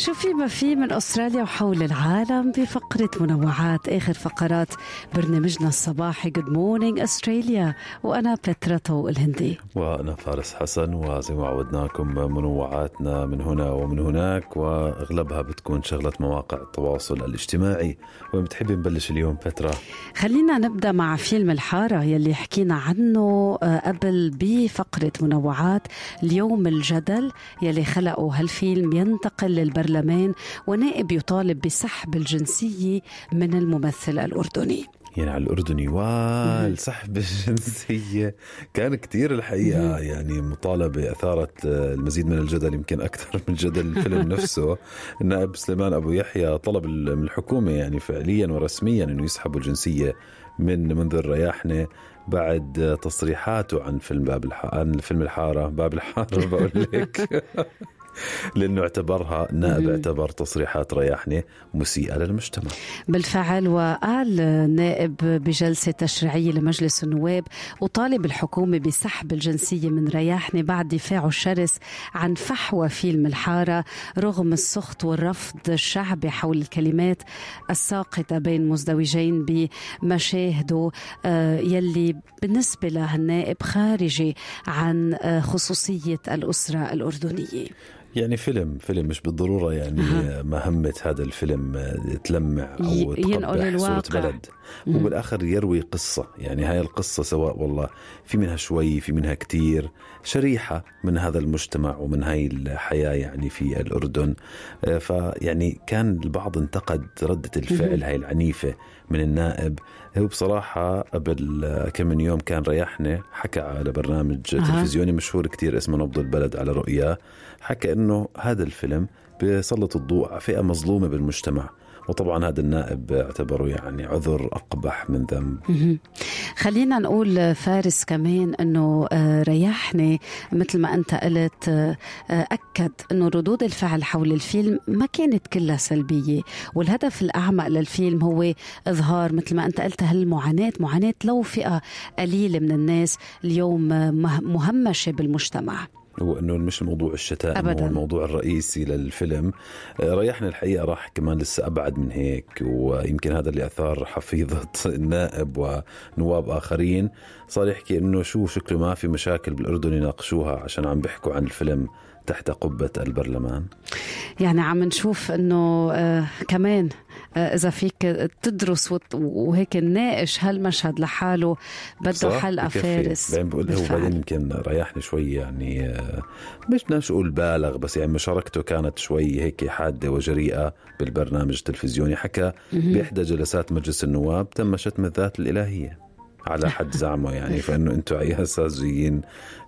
شو في ما في من أستراليا وحول العالم بفقرة منوعات آخر فقرات برنامجنا الصباحي Good Morning Australia وأنا بترا الهندي. وأنا فارس حسن وزي ما عودناكم منوعاتنا من هنا ومن هناك وأغلبها بتكون شغلة مواقع التواصل الاجتماعي. وين بتحبي نبلش اليوم بترا خلينا نبدأ مع فيلم الحارة يلي حكينا عنه آه، قبل بفقرة منوعات اليوم الجدل يلي خلقوا هالفيلم ينتقل للبرلمان ونائب يطالب بسحب الجنسيه من الممثل الأردني. يعني على الأردني والسحب الجنسية كان كتير الحقيقة يعني مطالبة أثارت المزيد من الجدل يمكن أكثر من جدل الفيلم نفسه. النائب سليمان أبو يحيى طلب من الحكومة يعني فعليا ورسميا أنه يسحبوا الجنسية من منذر رياحنة بعد تصريحاته عن فيلم باب الح... عن فيلم الحارة. باب الحارة بقول لك. لأنه اعتبرها النائب اعتبر تصريحات رياحنة مسيئة للمجتمع. بالفعل وقال النائب بجلسة تشريعية لمجلس النواب وطالب الحكومة بسحب الجنسية من رياحنة بعد دفاعه الشرس عن فحوى فيلم الحارة رغم السخط والرفض الشعبي حول الكلمات الساقطة بين مزدوجين بمشاهده. آه، يلي بالنسبة له النائب خارجي عن آه، خصوصية الأسرة الأردنية. يعني فيلم فيلم مش بالضرورة يعني. مهمة هذا الفيلم آه، تلمع ينقل تقبح الواقع. صورة بلد وبالآخر يروي قصة. يعني هاي القصة سواء والله في منها شوي في منها كتير شريحة من هذا المجتمع ومن هاي الحياة يعني في الأردن. آه، فيعني كان البعض انتقد ردة الفعل هاي العنيفة من النائب. هو بصراحة قبل كم من يوم كان ريحنا حكى على برنامج أها. تلفزيوني مشهور كتير اسمه نبض البلد على رؤيا حكى إنه هذا الفيلم بيسلط الضوء على فئة مظلومة بالمجتمع وطبعا هذا النائب اعتبره يعني عذر أقبح من ذنب. خلينا نقول فارس كمان إنه آه، ريحني مثل ما أنت قلت آه، آه، أكد إنه ردود الفعل حول الفيلم ما كانت كلها سلبية والهدف الأعمق للفيلم هو إظهار مثل ما أنت قلت هالمعاناة معاناة لو فئة قليلة من الناس اليوم مه- مهمشة بالمجتمع هو إنه مش الموضوع الشتائم أبداً. هو الموضوع الرئيسي للفيلم. آه، ريحنا الحقيقة راح كمان لسه أبعد من هيك ويمكن هذا اللي أثار حفيظة النائب ونواب آخرين. صار يحكي إنه شو شكله ما في مشاكل بالأردن يناقشوها عشان عم بيحكوا عن الفيلم. تحت قبة البرلمان يعني عم نشوف إنه آه كمان آه إذا فيك تدرس وهيك نناقش هالمشهد لحاله بده؟ حلقه. فارس بعدين بقول هو. بعدين يمكن ريحني شوي يعني آه، مش بدناش أقول بالغ بس يعني مشاركته كانت شوي هيك حادة وجريئة بالبرنامج التلفزيوني حكى بإحدى جلسات مجلس النواب تم شتم الذات الإلهية على حد زعمه يعني فإنه أنتم ايها الساذجين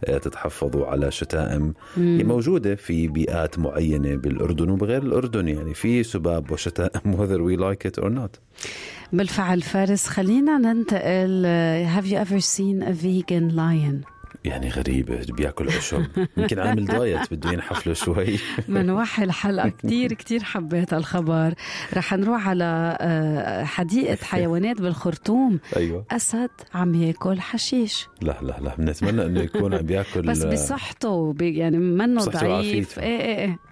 آه، تتحفظوا على شتائم. هي موجودة في بيئات معينة بالأردن وبغير الأردن يعني في سباب وشتائم whether we like it or not. بالفعل فارس خلينا ننتقل. آه، have you ever seen a vegan lion? يعني غريبة بياكل عشب. يمكن عامل دايت بده ينحف له شوي. منوحي الحلقة. كتير كتير حبيت الخبر. رح نروح على آه، حديقة حيوانات بالخرطوم. أيوه. أسد عم ياكل حشيش. لا لا لا. بنتمنى إنه يكون عم بياكل بس بصحته يعني منه ضعيف. إيه إيه إيه.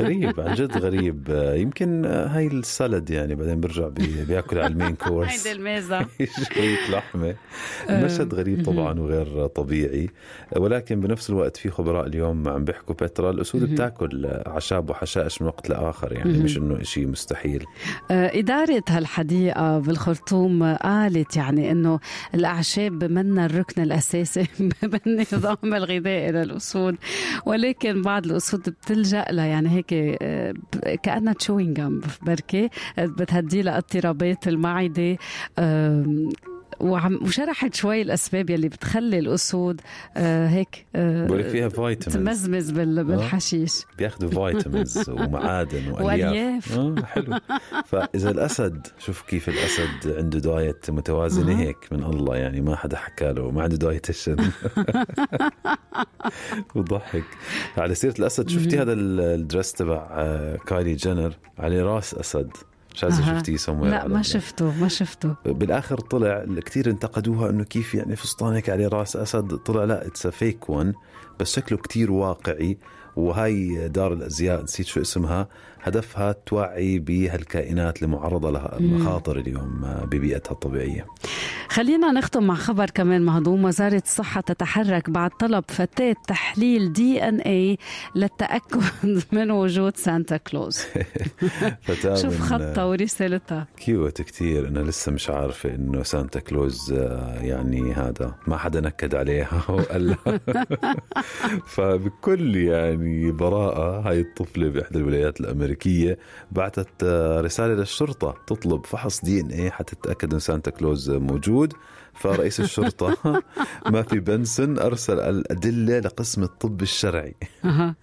غريب عن جد غريب. يمكن هاي ال salad يعني بعدين برجع بي- بياكل على ال main course. هيدي الميزة. شوية لحمة. المشهد غريب طبعا وغير طبيعي. ولكن بنفس الوقت في خبراء اليوم عم بيحكوا ترى الأسود بتاكل أعشاب وحشائش من وقت لآخر يعني مش إنه إشي مستحيل. آه، إدارة هالحديقة بالخرطوم قالت يعني إنه الأعشاب منا الركن الأساسي بالنظام الغذائي للأسود ولكن بعض الأسود بتلجأ لها يعني هيك آه، chewing gum بركي آه، بتهدي لها اضطرابات المعدة آم، وعم وشرحت شوي الأسباب يلي بتخلي الأسود آه، هيك آه، بقول لك فيها vitamins تمزمز بال- بالحشيش. بياخذوا vitamins ومعادن وألياف. آه حلو. فإذا الأسد شوف كيف الأسد عنده diet متوازنه هيك من الله يعني ما حدا حكى له ما عنده dietitian بضحك على سيرة الأسد شفتي هذا ال- ال dress تبع آه، كايلي جينر عليه رأس أسد. شاذ أها. شفتيه سموير لا ما شفته ما شفته. بالآخر طلع كثير انتقدوها إنه كيف يعني فستان هيك عليه رأس أسد. طلع لا it's fake one بس شكله كتير واقعي. وهاي دار الأزياء نسيت شو اسمها. هدفها توعي بهالكائنات المعرضة لمخاطر اليوم ببيئتها الطبيعية. خلينا نختم مع خبر كمان مهضوم. وزارة الصحة تتحرك بعد طلب فتاة تحليل DNA للتأكد من وجود سانتا كلوز. فتاة شوف خطة ورسالتها. cute كتير. أنا لسه مش عارفه إنه سانتا كلوز آه، يعني هذا ما حدا نكد عليها وقال لها فبكل يعني براءة هاي الطفلة بإحدى الولايات الأمريكية بعثت آه، رسالة للشرطة تطلب فحص DNA حتى تتاكد إن سانتا كلوز موجود. good. فرئيس الشرطة ماثيو بنسن أرسل الأدلة لقسم الطب الشرعي.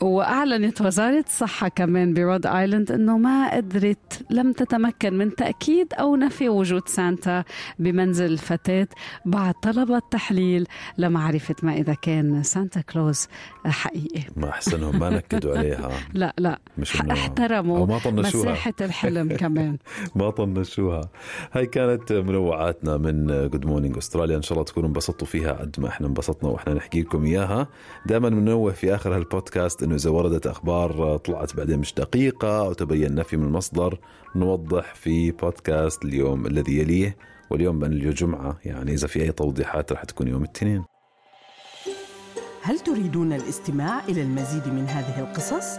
وأعلنت وزارة الصحة كمان برود آيلاند أنه ما قدرت لم تتمكن من تأكيد أو نفي وجود سانتا بمنزل الفتاة بعد طلب تحليل لمعرفة ما إذا كان سانتا كلوز حقيقي. ما أحسنهم ما نكدوا عليها. لا لا. مش احترموا ما طنشوها. مساحة الحلم كمان. ما طنشوها. هاي كانت منوعاتنا من good morning استراليا إن شاء الله تكونوا انبسطتوا فيها قد ما إحنا انبسطنا وإحنا نحكي لكم إياها. دائما بننوه في آخر هالبودكاست إنه إذا وردت أخبار طلعت بعدين مش دقيقة أو تبين نفي من المصدر نوضح في بودكاست اليوم الذي يليه. واليوم بان اليوم جمعة يعني إذا في أي توضيحات رح تكون يوم الاثنين. هل تريدون الاستماع إلى المزيد من هذه القصص؟